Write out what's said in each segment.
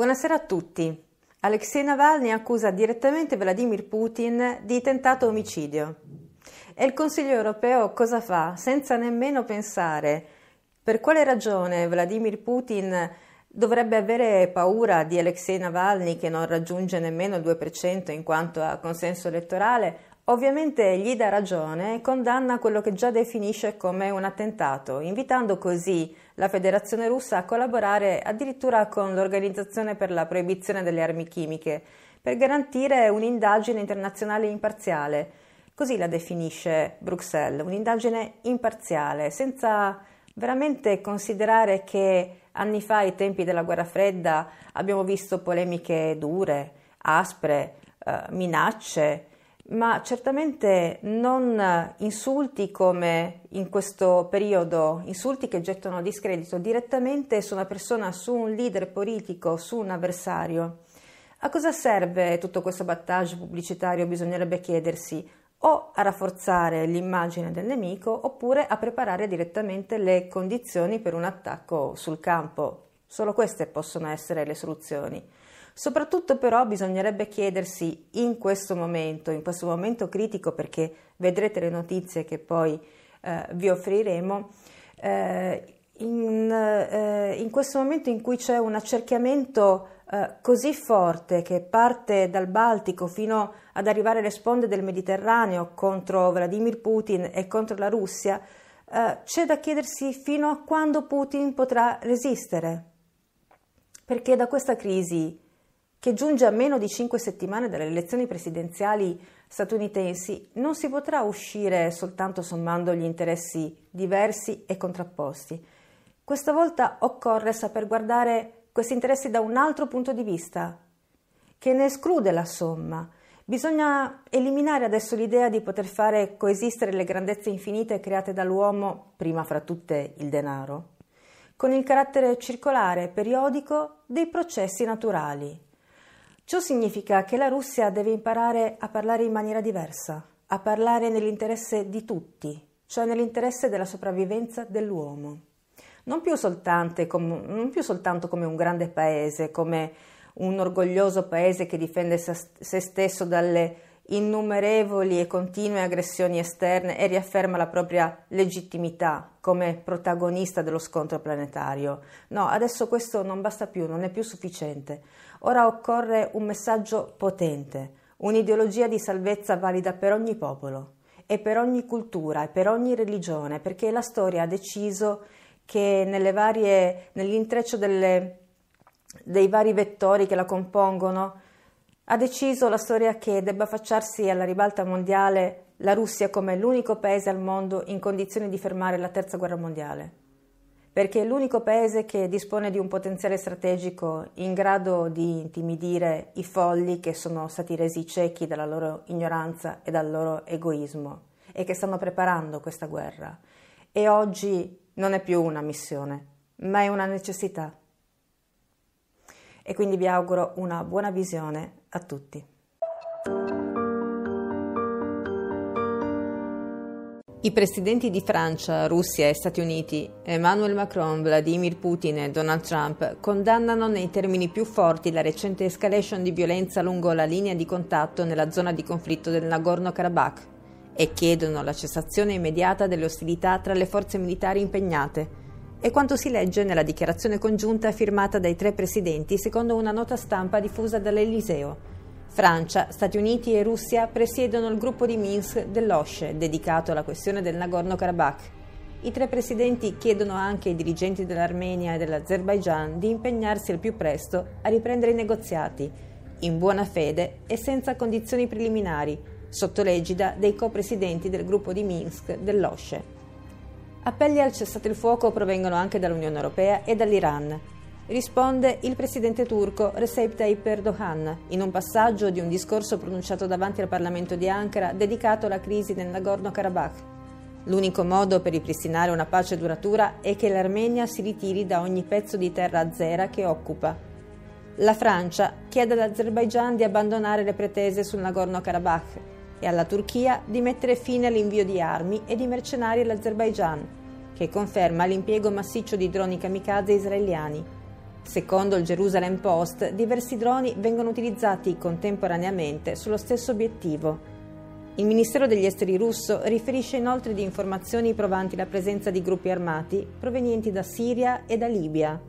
Buonasera a tutti. Alexei Navalny accusa direttamente Vladimir Putin di tentato omicidio. E il Consiglio europeo cosa fa? Senza nemmeno pensare per quale ragione Vladimir Putin dovrebbe avere paura di Alexei Navalny che non raggiunge nemmeno il 2% in quanto a consenso elettorale Ovviamente gli dà ragione e condanna quello che già definisce come un attentato, invitando così la Federazione russa a collaborare addirittura con l'Organizzazione per la proibizione delle armi chimiche per garantire un'indagine internazionale imparziale. Così la definisce Bruxelles, un'indagine imparziale, senza veramente considerare che anni fa, ai tempi della guerra fredda, abbiamo visto polemiche dure, aspre, eh, minacce ma certamente non insulti come in questo periodo, insulti che gettano discredito direttamente su una persona, su un leader politico, su un avversario. A cosa serve tutto questo battage pubblicitario? Bisognerebbe chiedersi o a rafforzare l'immagine del nemico oppure a preparare direttamente le condizioni per un attacco sul campo. Solo queste possono essere le soluzioni. Soprattutto però bisognerebbe chiedersi in questo momento, in questo momento critico, perché vedrete le notizie che poi eh, vi offriremo, eh, in, eh, in, questo momento in cui c'è un accerchiamento eh, così forte che parte dal Baltico fino ad arrivare alle sponde del Mediterraneo contro Vladimir Putin e contro la Russia, eh, c'è da chiedersi fino a quando Putin potrà resistere. Perché da questa crisi che giunge a meno di cinque settimane dalle elezioni presidenziali statunitensi, non si potrà uscire soltanto sommando gli interessi diversi e contrapposti. Questa volta occorre saper guardare questi interessi da un altro punto di vista, che ne esclude la somma. Bisogna eliminare adesso l'idea di poter fare coesistere le grandezze infinite create dall'uomo, prima fra tutte il denaro, con il carattere circolare, periodico dei processi naturali. Ciò significa che la Russia deve imparare a parlare in maniera diversa, a parlare nell'interesse di tutti, cioè nell'interesse della sopravvivenza dell'uomo. Non più, come, non più soltanto come un grande paese, come un orgoglioso paese che difende se stesso dalle innumerevoli e continue aggressioni esterne e riafferma la propria legittimità come protagonista dello scontro planetario. No, adesso questo non basta più, non è più sufficiente. Ora occorre un messaggio potente, un'ideologia di salvezza valida per ogni popolo e per ogni cultura e per ogni religione, perché la storia ha deciso che varie, nell'intreccio delle, dei vari vettori che la compongono, ha deciso la storia che debba affacciarsi alla ribalta mondiale la Russia come l'unico paese al mondo in condizioni di fermare la terza guerra mondiale perché è l'unico paese che dispone di un potenziale strategico in grado di intimidire i folli che sono stati resi ciechi dalla loro ignoranza e dal loro egoismo e che stanno preparando questa guerra. E oggi non è più una missione, ma è una necessità. E quindi vi auguro una buona visione a tutti. I presidenti di Francia, Russia e Stati Uniti, Emmanuel Macron, Vladimir Putin e Donald Trump condannano nei termini più forti la recente escalation di violenza lungo la linea di contatto nella zona di conflitto del Nagorno-Karabakh e chiedono la cessazione immediata delle ostilità tra le forze militari impegnate. È quanto si legge nella dichiarazione congiunta firmata dai tre presidenti secondo una nota stampa diffusa dall'Eliseo Francia, Stati Uniti e Russia presiedono il gruppo di Minsk dell'OSCE dedicato alla questione del Nagorno-Karabakh. I tre presidenti chiedono anche ai dirigenti dell'Armenia e dell'Azerbaigian di impegnarsi al più presto a riprendere i negoziati, in buona fede e senza condizioni preliminari, sotto l'egida dei co-presidenti del gruppo di Minsk dell'OSCE. Appelli al cessate il fuoco provengono anche dall'Unione Europea e dall'Iran, risponde il presidente turco Recep Tayyip Erdogan in un passaggio di un discorso pronunciato davanti al Parlamento di Ankara dedicato alla crisi del Nagorno-Karabakh. L'unico modo per ripristinare una pace duratura è che l'Armenia si ritiri da ogni pezzo di terra azera che occupa. La Francia chiede all'Azerbaigian di abbandonare le pretese sul Nagorno-Karabakh e alla Turchia di mettere fine all'invio di armi e di mercenari all'Azerbaigian, che conferma l'impiego massiccio di droni kamikaze israeliani Secondo il Jerusalem Post, diversi droni vengono utilizzati contemporaneamente sullo stesso obiettivo. Il Ministero degli Esteri russo riferisce inoltre di informazioni provanti la presenza di gruppi armati provenienti da Siria e da Libia.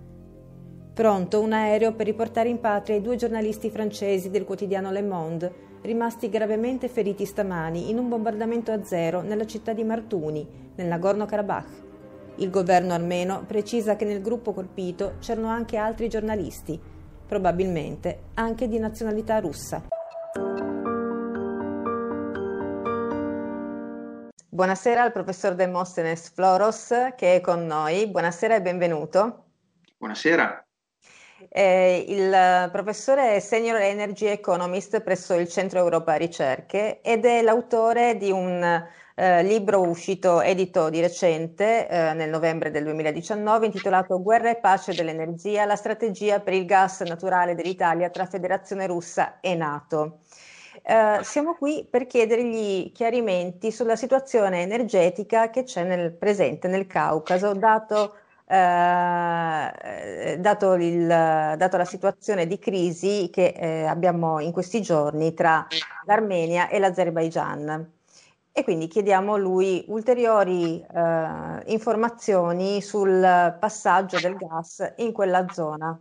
Pronto un aereo per riportare in patria i due giornalisti francesi del quotidiano Le Monde, rimasti gravemente feriti stamani in un bombardamento a zero nella città di Martuni, nel Nagorno-Karabakh. Il governo armeno precisa che nel gruppo colpito c'erano anche altri giornalisti, probabilmente anche di nazionalità russa. Buonasera al professor Demosthenes Floros che è con noi. Buonasera e benvenuto. Buonasera. Eh, il professore è Senior Energy Economist presso il Centro Europa Ricerche ed è l'autore di un eh, libro uscito, edito di recente, eh, nel novembre del 2019, intitolato Guerra e pace dell'energia, la strategia per il gas naturale dell'Italia tra Federazione Russa e Nato. Eh, siamo qui per chiedergli chiarimenti sulla situazione energetica che c'è nel presente nel Caucaso, dato, eh, dato, il, dato la situazione di crisi che eh, abbiamo in questi giorni tra l'Armenia e l'Azerbaigian e quindi chiediamo a lui ulteriori eh, informazioni sul passaggio del gas in quella zona.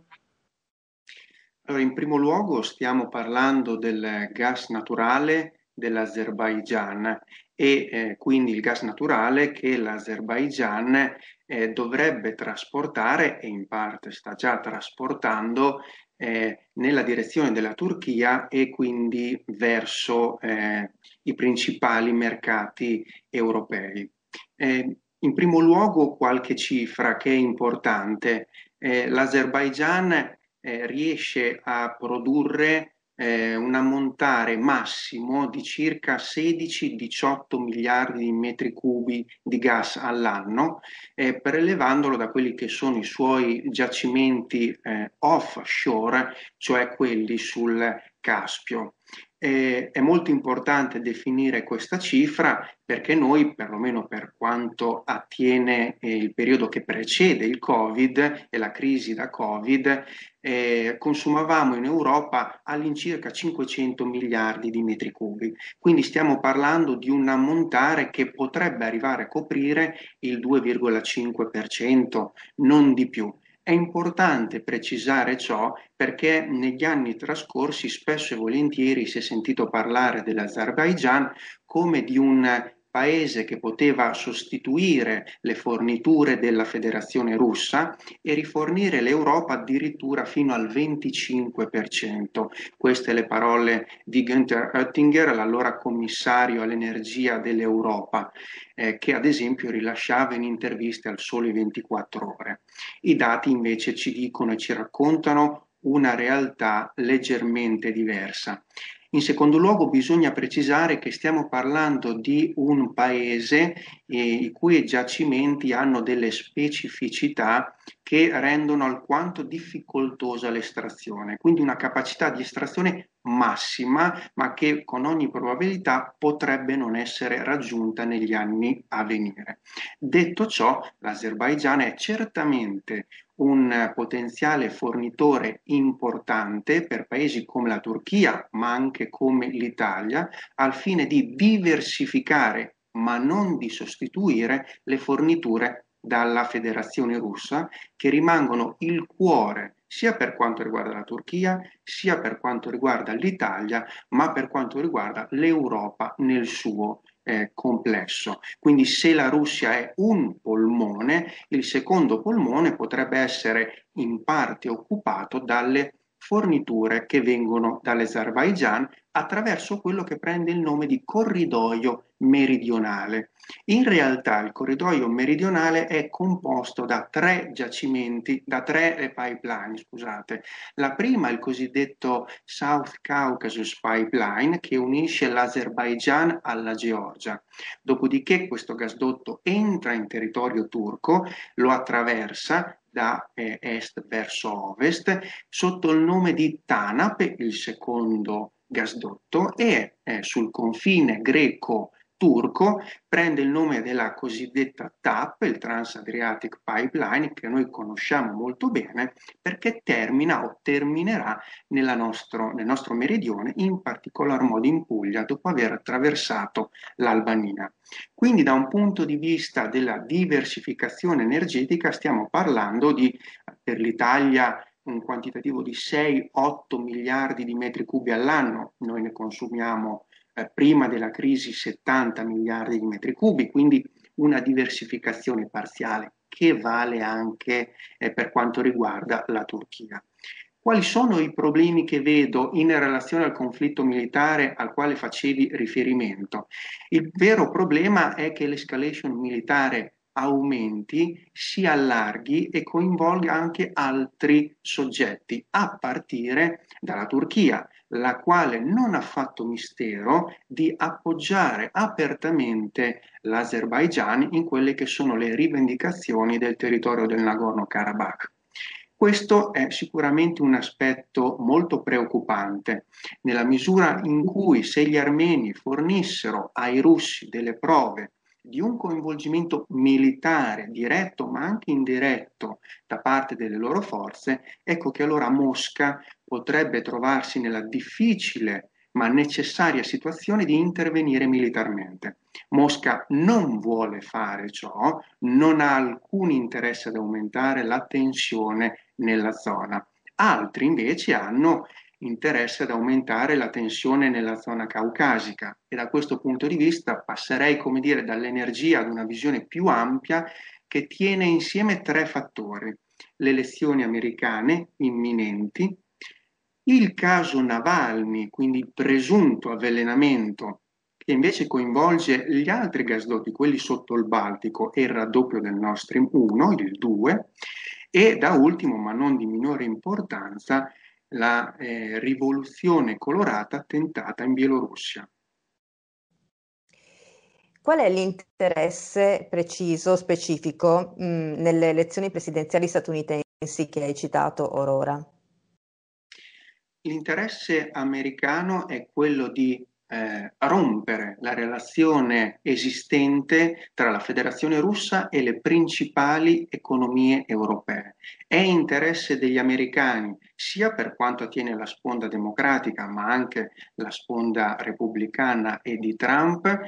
Allora, in primo luogo stiamo parlando del gas naturale dell'Azerbaigian e eh, quindi il gas naturale che l'Azerbaigian eh, dovrebbe trasportare e in parte sta già trasportando eh, nella direzione della Turchia e quindi verso eh, i principali mercati europei. Eh, in primo luogo qualche cifra che è importante. Eh, L'Azerbaigian eh, riesce a produrre eh, un ammontare massimo di circa 16-18 miliardi di metri cubi di gas all'anno, eh, prelevandolo da quelli che sono i suoi giacimenti eh, offshore, cioè quelli sul Caspio. Eh, è molto importante definire questa cifra perché noi, perlomeno per quanto attiene eh, il periodo che precede il Covid e la crisi da Covid, eh, consumavamo in Europa all'incirca 500 miliardi di metri cubi. Quindi stiamo parlando di un ammontare che potrebbe arrivare a coprire il 2,5%, non di più. È importante precisare ciò perché negli anni trascorsi spesso e volentieri si è sentito parlare dell'Azerbaigian come di un paese che poteva sostituire le forniture della Federazione russa e rifornire l'Europa addirittura fino al 25%. Queste le parole di Günther Oettinger, l'allora commissario all'energia dell'Europa, eh, che ad esempio rilasciava in interviste al Sole 24 ore. I dati invece ci dicono e ci raccontano una realtà leggermente diversa. In secondo luogo bisogna precisare che stiamo parlando di un paese eh, i cui giacimenti hanno delle specificità che rendono alquanto difficoltosa l'estrazione, quindi una capacità di estrazione massima, ma che con ogni probabilità potrebbe non essere raggiunta negli anni a venire. Detto ciò, l'Azerbaigian è certamente un potenziale fornitore importante per paesi come la Turchia, ma anche come l'Italia, al fine di diversificare, ma non di sostituire, le forniture dalla Federazione russa, che rimangono il cuore sia per quanto riguarda la Turchia, sia per quanto riguarda l'Italia, ma per quanto riguarda l'Europa nel suo eh, complesso. Quindi se la Russia è un polmone, il secondo polmone potrebbe essere in parte occupato dalle forniture che vengono dall'Azerbaigian attraverso quello che prende il nome di corridoio meridionale. In realtà il corridoio meridionale è composto da tre giacimenti, da tre eh, pipeline, scusate. La prima è il cosiddetto South Caucasus Pipeline che unisce l'Azerbaigian alla Georgia. Dopodiché questo gasdotto entra in territorio turco, lo attraversa da eh, est verso ovest sotto il nome di Tanap, il secondo gasdotto, e eh, sul confine greco turco prende il nome della cosiddetta TAP, il Trans-Adriatic Pipeline, che noi conosciamo molto bene, perché termina o terminerà nostro, nel nostro meridione, in particolar modo in Puglia, dopo aver attraversato l'Albania. Quindi da un punto di vista della diversificazione energetica stiamo parlando di, per l'Italia, un quantitativo di 6-8 miliardi di metri cubi all'anno, noi ne consumiamo eh, prima della crisi 70 miliardi di metri cubi, quindi una diversificazione parziale che vale anche eh, per quanto riguarda la Turchia. Quali sono i problemi che vedo in relazione al conflitto militare al quale facevi riferimento? Il vero problema è che l'escalation militare aumenti, si allarghi e coinvolga anche altri soggetti, a partire dalla Turchia, la quale non ha fatto mistero di appoggiare apertamente l'Azerbaigian in quelle che sono le rivendicazioni del territorio del Nagorno-Karabakh. Questo è sicuramente un aspetto molto preoccupante, nella misura in cui se gli armeni fornissero ai russi delle prove di un coinvolgimento militare diretto ma anche indiretto da parte delle loro forze, ecco che allora Mosca potrebbe trovarsi nella difficile ma necessaria situazione di intervenire militarmente. Mosca non vuole fare ciò, non ha alcun interesse ad aumentare la tensione nella zona. Altri invece hanno interesse ad aumentare la tensione nella zona caucasica e da questo punto di vista passerei, come dire, dall'energia ad una visione più ampia che tiene insieme tre fattori. Le elezioni americane imminenti, il caso Navalny, quindi il presunto avvelenamento che invece coinvolge gli altri gasdotti, quelli sotto il Baltico e il raddoppio del Nord Stream 1, il 2, e da ultimo, ma non di minore importanza, la eh, rivoluzione colorata tentata in Bielorussia. Qual è l'interesse preciso, specifico, mh, nelle elezioni presidenziali statunitensi che hai citato orora? L'interesse americano è quello di eh, rompere la relazione esistente tra la Federazione russa e le principali economie europee. È interesse degli americani, sia per quanto attiene la sponda democratica, ma anche la sponda repubblicana e di Trump,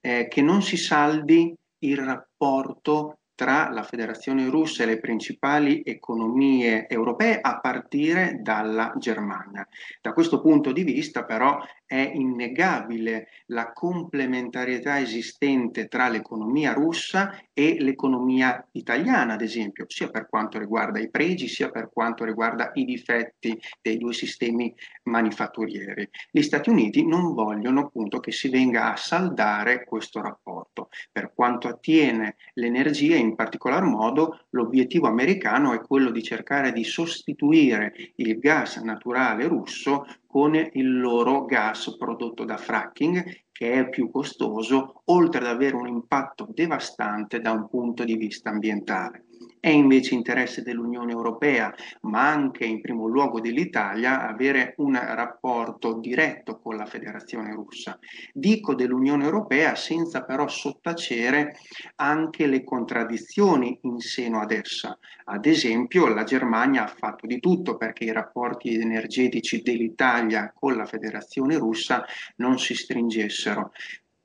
eh, che non si saldi il rapporto tra la Federazione russa e le principali economie europee a partire dalla Germania. Da questo punto di vista però è innegabile la complementarietà esistente tra l'economia russa e l'economia italiana, ad esempio, sia per quanto riguarda i pregi, sia per quanto riguarda i difetti dei due sistemi manifatturieri. Gli Stati Uniti non vogliono appunto che si venga a saldare questo rapporto. Per quanto attiene l'energia, in particolar modo, l'obiettivo americano è quello di cercare di sostituire il gas naturale russo con il loro gas prodotto da fracking, che è più costoso, oltre ad avere un impatto devastante da un punto di vista ambientale. È invece interesse dell'Unione Europea, ma anche in primo luogo dell'Italia, avere un rapporto diretto con la Federazione russa. Dico dell'Unione Europea senza però sottacere anche le contraddizioni in seno ad essa. Ad esempio, la Germania ha fatto di tutto perché i rapporti energetici dell'Italia con la Federazione russa non si stringessero.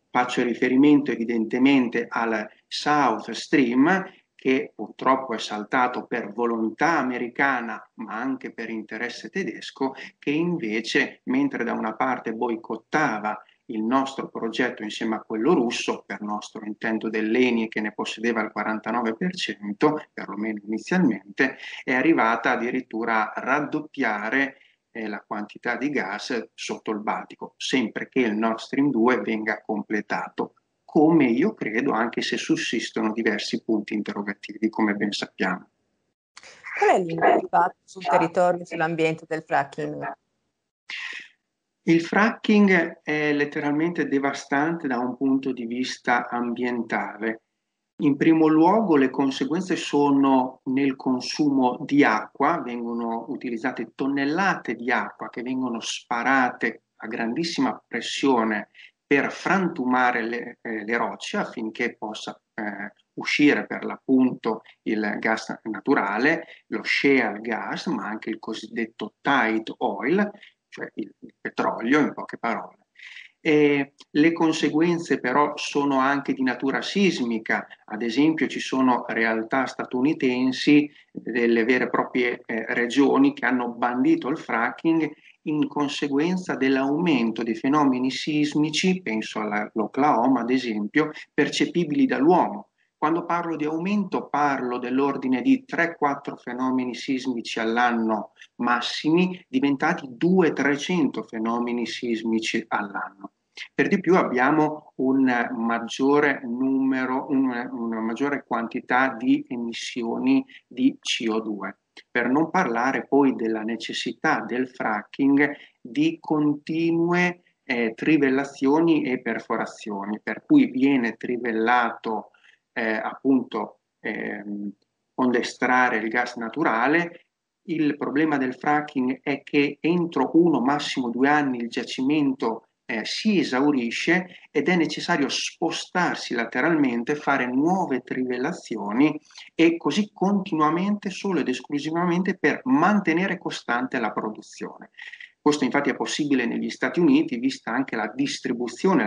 Faccio riferimento evidentemente al South Stream che purtroppo è saltato per volontà americana ma anche per interesse tedesco, che invece, mentre da una parte boicottava il nostro progetto insieme a quello russo, per nostro intento dell'ENI che ne possedeva il 49%, perlomeno inizialmente, è arrivata addirittura a raddoppiare eh, la quantità di gas sotto il Baltico, sempre che il Nord Stream 2 venga completato come io credo, anche se sussistono diversi punti interrogativi, come ben sappiamo. Qual è l'impatto sul territorio e sull'ambiente del fracking? Il fracking è letteralmente devastante da un punto di vista ambientale. In primo luogo le conseguenze sono nel consumo di acqua, vengono utilizzate tonnellate di acqua che vengono sparate a grandissima pressione per frantumare le, eh, le rocce affinché possa eh, uscire per l'appunto il gas naturale, lo shale gas, ma anche il cosiddetto tight oil, cioè il, il petrolio in poche parole. E le conseguenze però sono anche di natura sismica, ad esempio ci sono realtà statunitensi, delle vere e proprie eh, regioni che hanno bandito il fracking in conseguenza dell'aumento dei fenomeni sismici, penso all'Oklahoma ad esempio, percepibili dall'uomo. Quando parlo di aumento parlo dell'ordine di 3-4 fenomeni sismici all'anno massimi, diventati 200-300 fenomeni sismici all'anno. Per di più abbiamo un maggiore numero, una, una maggiore quantità di emissioni di CO2 per non parlare poi della necessità del fracking di continue eh, trivellazioni e perforazioni, per cui viene trivellato eh, appunto ehm, onde estrarre il gas naturale. Il problema del fracking è che entro uno, massimo due anni il giacimento eh, si esaurisce ed è necessario spostarsi lateralmente, fare nuove trivellazioni e così continuamente solo ed esclusivamente per mantenere costante la produzione. Questo infatti è possibile negli Stati Uniti, vista anche la distribuzione,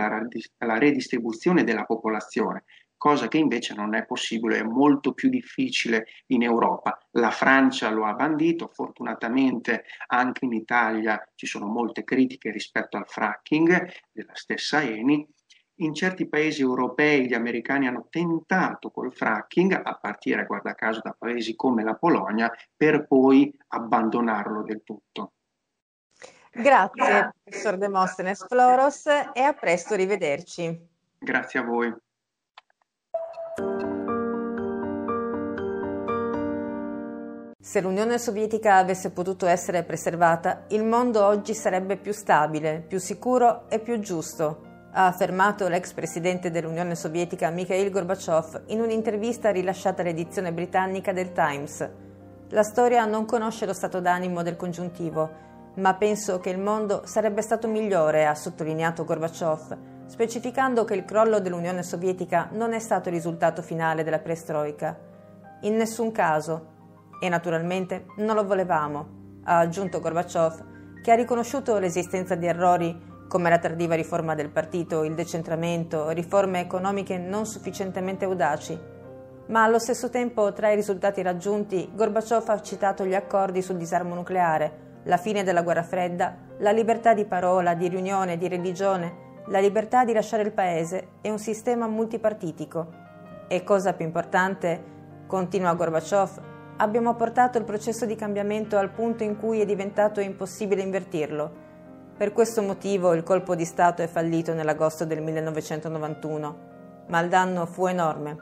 la, redistribuzione della popolazione cosa che invece non è possibile, è molto più difficile in Europa. La Francia lo ha bandito, fortunatamente anche in Italia ci sono molte critiche rispetto al fracking della stessa Eni. In certi paesi europei gli americani hanno tentato col fracking, a partire, guarda caso, da paesi come la Polonia, per poi abbandonarlo del tutto. Grazie, professor Demosthenes Floros, e a presto, rivederci. Grazie a voi. Se l'Unione Sovietica avesse potuto essere preservata, il mondo oggi sarebbe più stabile, più sicuro e più giusto, ha affermato l'ex presidente dell'Unione Sovietica Mikhail Gorbachev in un'intervista rilasciata all'edizione britannica del Times. La storia non conosce lo stato d'animo del congiuntivo, ma penso che il mondo sarebbe stato migliore, ha sottolineato Gorbachev, specificando che il crollo dell'Unione Sovietica non è stato il risultato finale della perestroika. In nessun caso, e naturalmente non lo volevamo, ha aggiunto Gorbaciov, che ha riconosciuto l'esistenza di errori come la tardiva riforma del partito, il decentramento, riforme economiche non sufficientemente audaci. Ma allo stesso tempo, tra i risultati raggiunti, Gorbaciov ha citato gli accordi sul disarmo nucleare, la fine della guerra fredda, la libertà di parola, di riunione, di religione, la libertà di lasciare il paese e un sistema multipartitico. E cosa più importante, continua Gorbaciov, abbiamo portato il processo di cambiamento al punto in cui è diventato impossibile invertirlo. Per questo motivo il colpo di Stato è fallito nell'agosto del 1991, ma il danno fu enorme,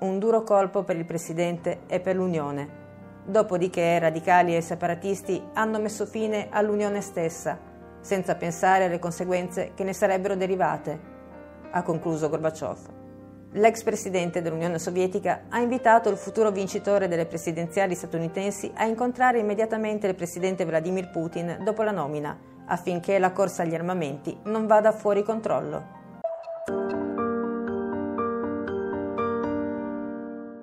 un duro colpo per il Presidente e per l'Unione. Dopodiché radicali e separatisti hanno messo fine all'Unione stessa, senza pensare alle conseguenze che ne sarebbero derivate, ha concluso Gorbaciov l'ex presidente dell'Unione Sovietica ha invitato il futuro vincitore delle presidenziali statunitensi a incontrare immediatamente il presidente Vladimir Putin dopo la nomina, affinché la corsa agli armamenti non vada fuori controllo.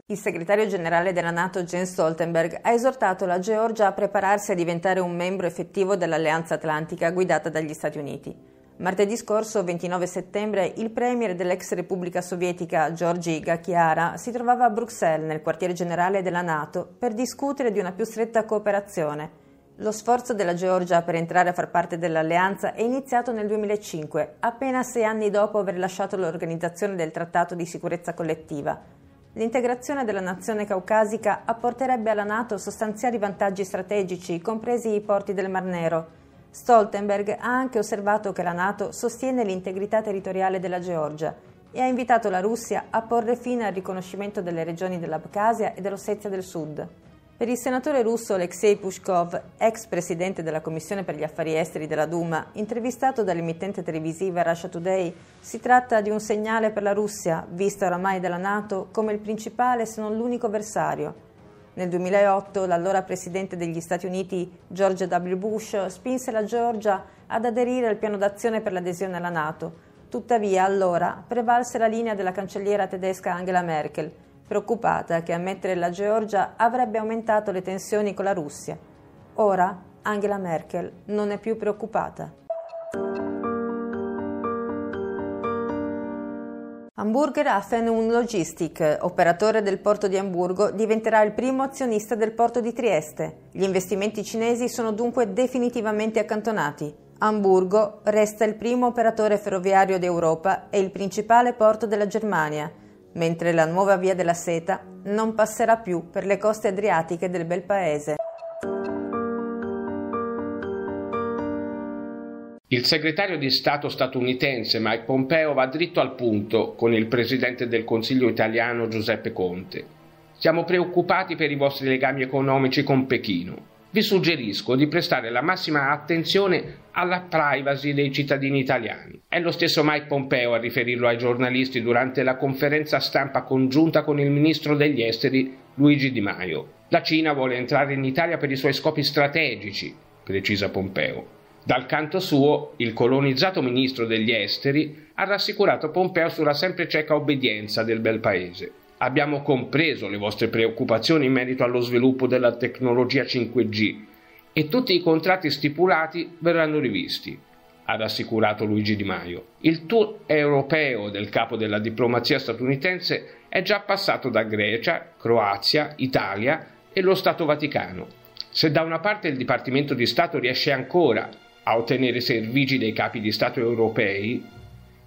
Il segretario generale della Nato Jens Stoltenberg ha esortato la Georgia a prepararsi a diventare un membro effettivo dell'Alleanza Atlantica guidata dagli Stati Uniti. Martedì scorso, 29 settembre, il premier dell'ex Repubblica Sovietica, Georgi Gachiara, si trovava a Bruxelles, nel quartiere generale della Nato, per discutere di una più stretta cooperazione. Lo sforzo della Georgia per entrare a far parte dell'alleanza è iniziato nel 2005, appena sei anni dopo aver lasciato l'organizzazione del Trattato di sicurezza collettiva. L'integrazione della nazione caucasica apporterebbe alla Nato sostanziali vantaggi strategici, compresi i porti del Mar Nero, Stoltenberg ha anche osservato che la Nato sostiene l'integrità territoriale della Georgia e ha invitato la Russia a porre fine al riconoscimento delle regioni dell'Abkhazia e dell'Ossetia del Sud. Per il senatore russo Alexei Pushkov, ex presidente della Commissione per gli affari esteri della Duma, intervistato dall'emittente televisiva Russia Today, si tratta di un segnale per la Russia, vista oramai dalla Nato come il principale se non l'unico avversario nel 2008 l'allora presidente degli Stati Uniti George W. Bush spinse la Georgia ad aderire al piano d'azione per l'adesione alla Nato, Tuttavia, allora prevalse la linea della cancelliera tedesca Angela Merkel, preoccupata che ammettere la Georgia avrebbe aumentato le tensioni con la Russia. Ora Angela Merkel non è più preoccupata. Hamburger Hafen Logistic, operatore del porto di Amburgo, diventerà il primo azionista del porto di Trieste. Gli investimenti cinesi sono dunque definitivamente accantonati. Amburgo resta il primo operatore ferroviario d'Europa e il principale porto della Germania, mentre la nuova via della seta non passerà più per le coste adriatiche del bel paese. Il segretario di Stato statunitense Mike Pompeo va dritto al punto con il presidente del Consiglio italiano Giuseppe Conte. Siamo preoccupati per i vostri legami economici con Pechino. Vi suggerisco di prestare la massima attenzione alla privacy dei cittadini italiani. È lo stesso Mike Pompeo a riferirlo ai giornalisti durante la conferenza stampa congiunta con il ministro degli esteri Luigi Di Maio. La Cina vuole entrare in Italia per i suoi scopi strategici, precisa Pompeo. Dal canto suo, il colonizzato ministro degli esteri ha rassicurato Pompeo sulla sempre cieca obbedienza del bel paese. Abbiamo compreso le vostre preoccupazioni in merito allo sviluppo della tecnologia 5G e tutti i contratti stipulati verranno rivisti, ha rassicurato Luigi Di Maio. Il tour europeo del capo della diplomazia statunitense è già passato da Grecia, Croazia, Italia e lo Stato Vaticano. Se da una parte il Dipartimento di Stato riesce ancora a ottenere servigi dei capi di Stato europei,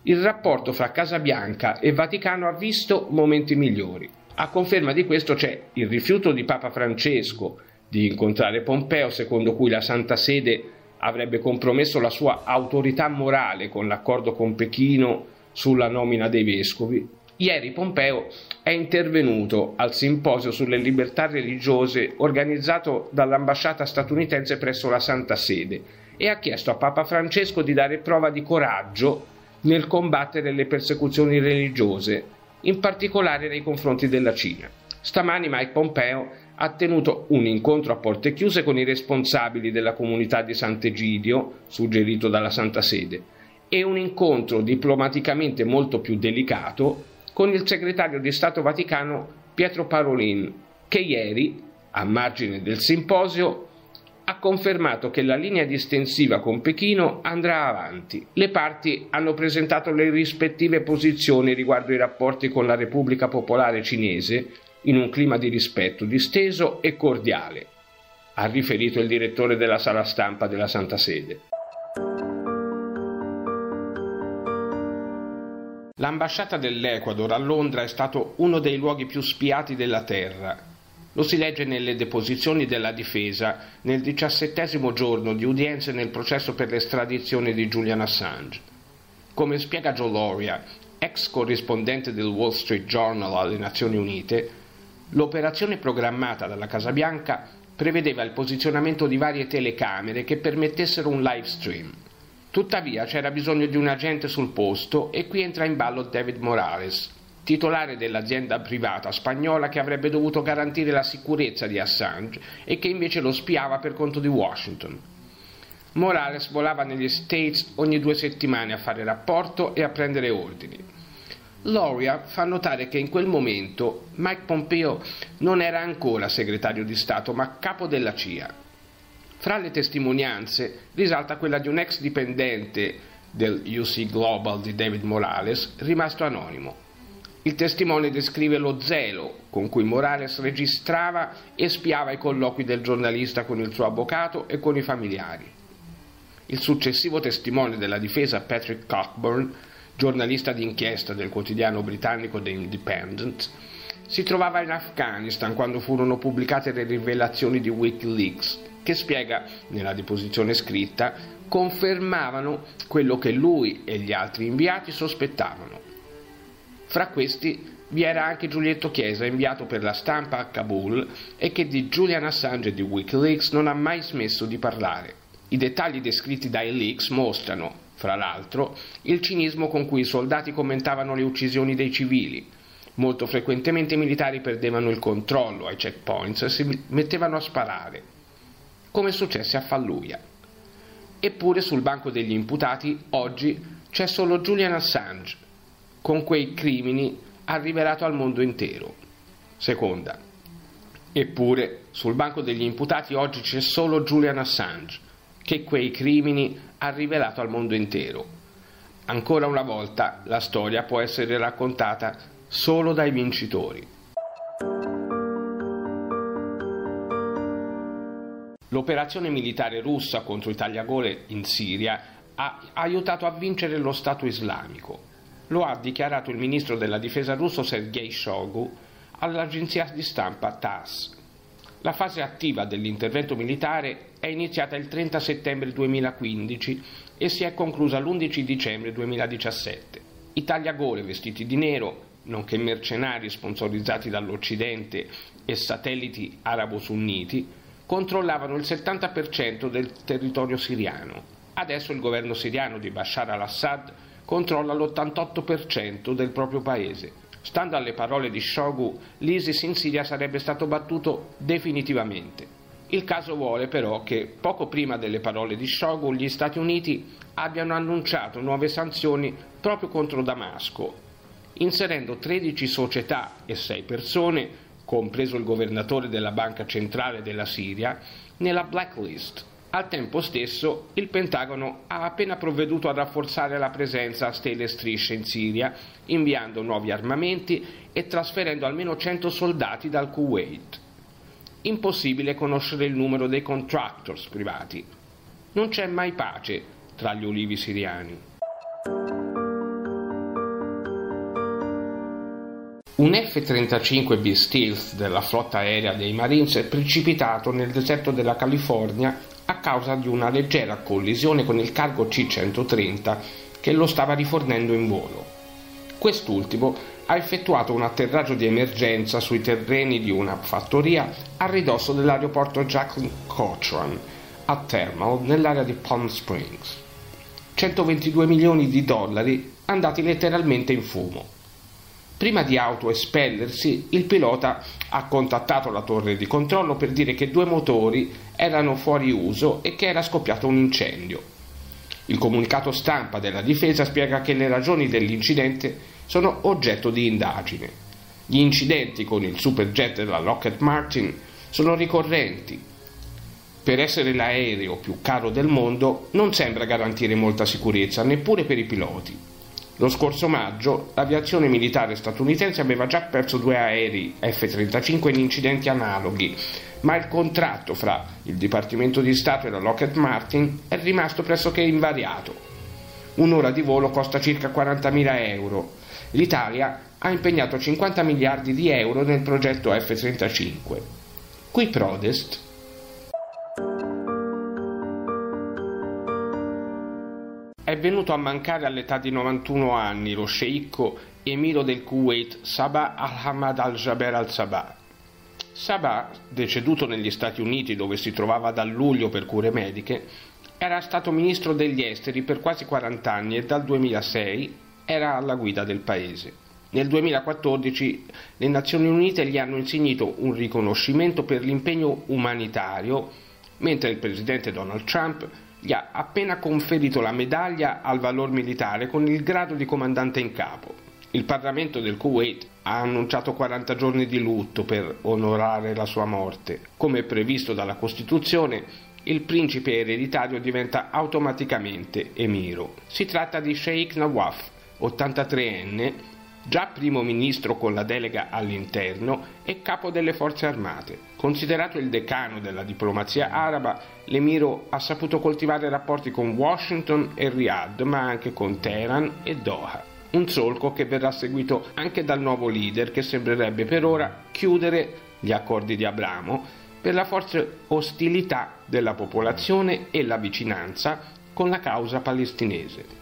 il rapporto fra Casa Bianca e Vaticano ha visto momenti migliori. A conferma di questo c'è il rifiuto di Papa Francesco di incontrare Pompeo, secondo cui la Santa Sede avrebbe compromesso la sua autorità morale con l'accordo con Pechino sulla nomina dei vescovi. Ieri Pompeo è intervenuto al simposio sulle libertà religiose organizzato dall'ambasciata statunitense presso la Santa Sede e ha chiesto a Papa Francesco di dare prova di coraggio nel combattere le persecuzioni religiose, in particolare nei confronti della Cina. Stamani Mike Pompeo ha tenuto un incontro a porte chiuse con i responsabili della comunità di Sant'Egidio, suggerito dalla Santa Sede, e un incontro diplomaticamente molto più delicato con il segretario di Stato Vaticano Pietro Parolin, che ieri, a margine del simposio, ha confermato che la linea distensiva con Pechino andrà avanti. Le parti hanno presentato le rispettive posizioni riguardo i rapporti con la Repubblica Popolare Cinese in un clima di rispetto disteso e cordiale, ha riferito il direttore della sala stampa della Santa Sede. L'ambasciata dell'Ecuador a Londra è stato uno dei luoghi più spiati della Terra lo si legge nelle deposizioni della difesa nel diciassettesimo giorno di udienze nel processo per l'estradizione di Julian Assange. Come spiega Joe Loria, ex corrispondente del Wall Street Journal alle Nazioni Unite, l'operazione programmata dalla Casa Bianca prevedeva il posizionamento di varie telecamere che permettessero un live stream. Tuttavia c'era bisogno di un agente sul posto e qui entra in ballo David Morales, titolare dell'azienda privata spagnola che avrebbe dovuto garantire la sicurezza di Assange e che invece lo spiava per conto di Washington. Morales volava negli States ogni due settimane a fare rapporto e a prendere ordini. Loria fa notare che in quel momento Mike Pompeo non era ancora segretario di Stato ma capo della CIA. Fra le testimonianze risalta quella di un ex dipendente del UC Global di David Morales, rimasto anonimo. Il testimone descrive lo zelo con cui Morales registrava e spiava i colloqui del giornalista con il suo avvocato e con i familiari. Il successivo testimone della difesa Patrick Cockburn, giornalista d'inchiesta del quotidiano britannico The Independent, si trovava in Afghanistan quando furono pubblicate le rivelazioni di Wikileaks, che spiega, nella deposizione scritta, confermavano quello che lui e gli altri inviati sospettavano fra questi vi era anche Giulietto Chiesa, inviato per la stampa a Kabul e che di Julian Assange e di Wikileaks non ha mai smesso di parlare. I dettagli descritti dai leaks mostrano, fra l'altro, il cinismo con cui i soldati commentavano le uccisioni dei civili. Molto frequentemente i militari perdevano il controllo ai checkpoints e si mettevano a sparare, come successe a Falluia. Eppure sul banco degli imputati oggi c'è solo Julian Assange. Con quei crimini ha rivelato al mondo intero. Seconda. Eppure, sul banco degli imputati oggi c'è solo Julian Assange, che quei crimini ha rivelato al mondo intero. Ancora una volta la storia può essere raccontata solo dai vincitori. L'operazione militare russa contro i tagliagole in Siria ha aiutato a vincere lo Stato islamico. Lo ha dichiarato il ministro della difesa russo Sergei Shoigu all'agenzia di stampa TASS. La fase attiva dell'intervento militare è iniziata il 30 settembre 2015 e si è conclusa l'11 dicembre 2017. I tagliagole vestiti di nero, nonché mercenari sponsorizzati dall'Occidente e satelliti arabo-sunniti, controllavano il 70% del territorio siriano. Adesso il governo siriano di Bashar al-Assad controlla l'88% del proprio paese Stando alle parole di Shogu, l'ISIS in Siria sarebbe stato battuto definitivamente. Il caso vuole però che poco prima delle parole di Shogu gli Stati Uniti abbiano annunciato nuove sanzioni proprio contro Damasco, inserendo 13 società e 6 persone, compreso il governatore della Banca Centrale della Siria, nella blacklist al tempo stesso, il Pentagono ha appena provveduto a rafforzare la presenza a stelle e strisce in Siria, inviando nuovi armamenti e trasferendo almeno 100 soldati dal Kuwait. Impossibile conoscere il numero dei contractors privati. Non c'è mai pace tra gli ulivi siriani. Un F-35B Stealth della flotta aerea dei Marines è precipitato nel deserto della California a causa di una leggera collisione con il cargo C-130 che lo stava rifornendo in volo. Quest'ultimo ha effettuato un atterraggio di emergenza sui terreni di una fattoria a ridosso dell'aeroporto Jacqueline Cochran a Thermal nell'area di Palm Springs. 122 milioni di dollari andati letteralmente in fumo. Prima di autoespellersi, il pilota ha contattato la torre di controllo per dire che due motori erano fuori uso e che era scoppiato un incendio. Il comunicato stampa della difesa spiega che le ragioni dell'incidente sono oggetto di indagine. Gli incidenti con il superjet della Lockheed Martin sono ricorrenti. Per essere l'aereo più caro del mondo non sembra garantire molta sicurezza neppure per i piloti. Lo scorso maggio l'aviazione militare statunitense aveva già perso due aerei F-35 in incidenti analoghi, ma il contratto fra il Dipartimento di Stato e la Lockheed Martin è rimasto pressoché invariato. Un'ora di volo costa circa 40.000 euro. L'Italia ha impegnato 50 miliardi di euro nel progetto F-35. Qui Prodest venuto a mancare all'età di 91 anni lo sceicco emiro del Kuwait Sabah al-Hamad al-Jaber al-Sabah. Sabah, deceduto negli Stati Uniti dove si trovava da luglio per cure mediche, era stato ministro degli esteri per quasi 40 anni e dal 2006 era alla guida del paese. Nel 2014 le Nazioni Unite gli hanno insignito un riconoscimento per l'impegno umanitario, mentre il presidente Donald Trump gli ha appena conferito la medaglia al valor militare con il grado di comandante in capo. Il Parlamento del Kuwait ha annunciato 40 giorni di lutto per onorare la sua morte. Come previsto dalla Costituzione, il principe ereditario diventa automaticamente emiro. Si tratta di Sheikh Nawaf, 83enne, già primo ministro con la delega all'interno e capo delle forze armate. Considerato il decano della diplomazia araba, l'emiro ha saputo coltivare rapporti con Washington e Riyadh, ma anche con Teheran e Doha. Un solco che verrà seguito anche dal nuovo leader che sembrerebbe per ora chiudere gli accordi di Abramo per la forte ostilità della popolazione e la vicinanza con la causa palestinese.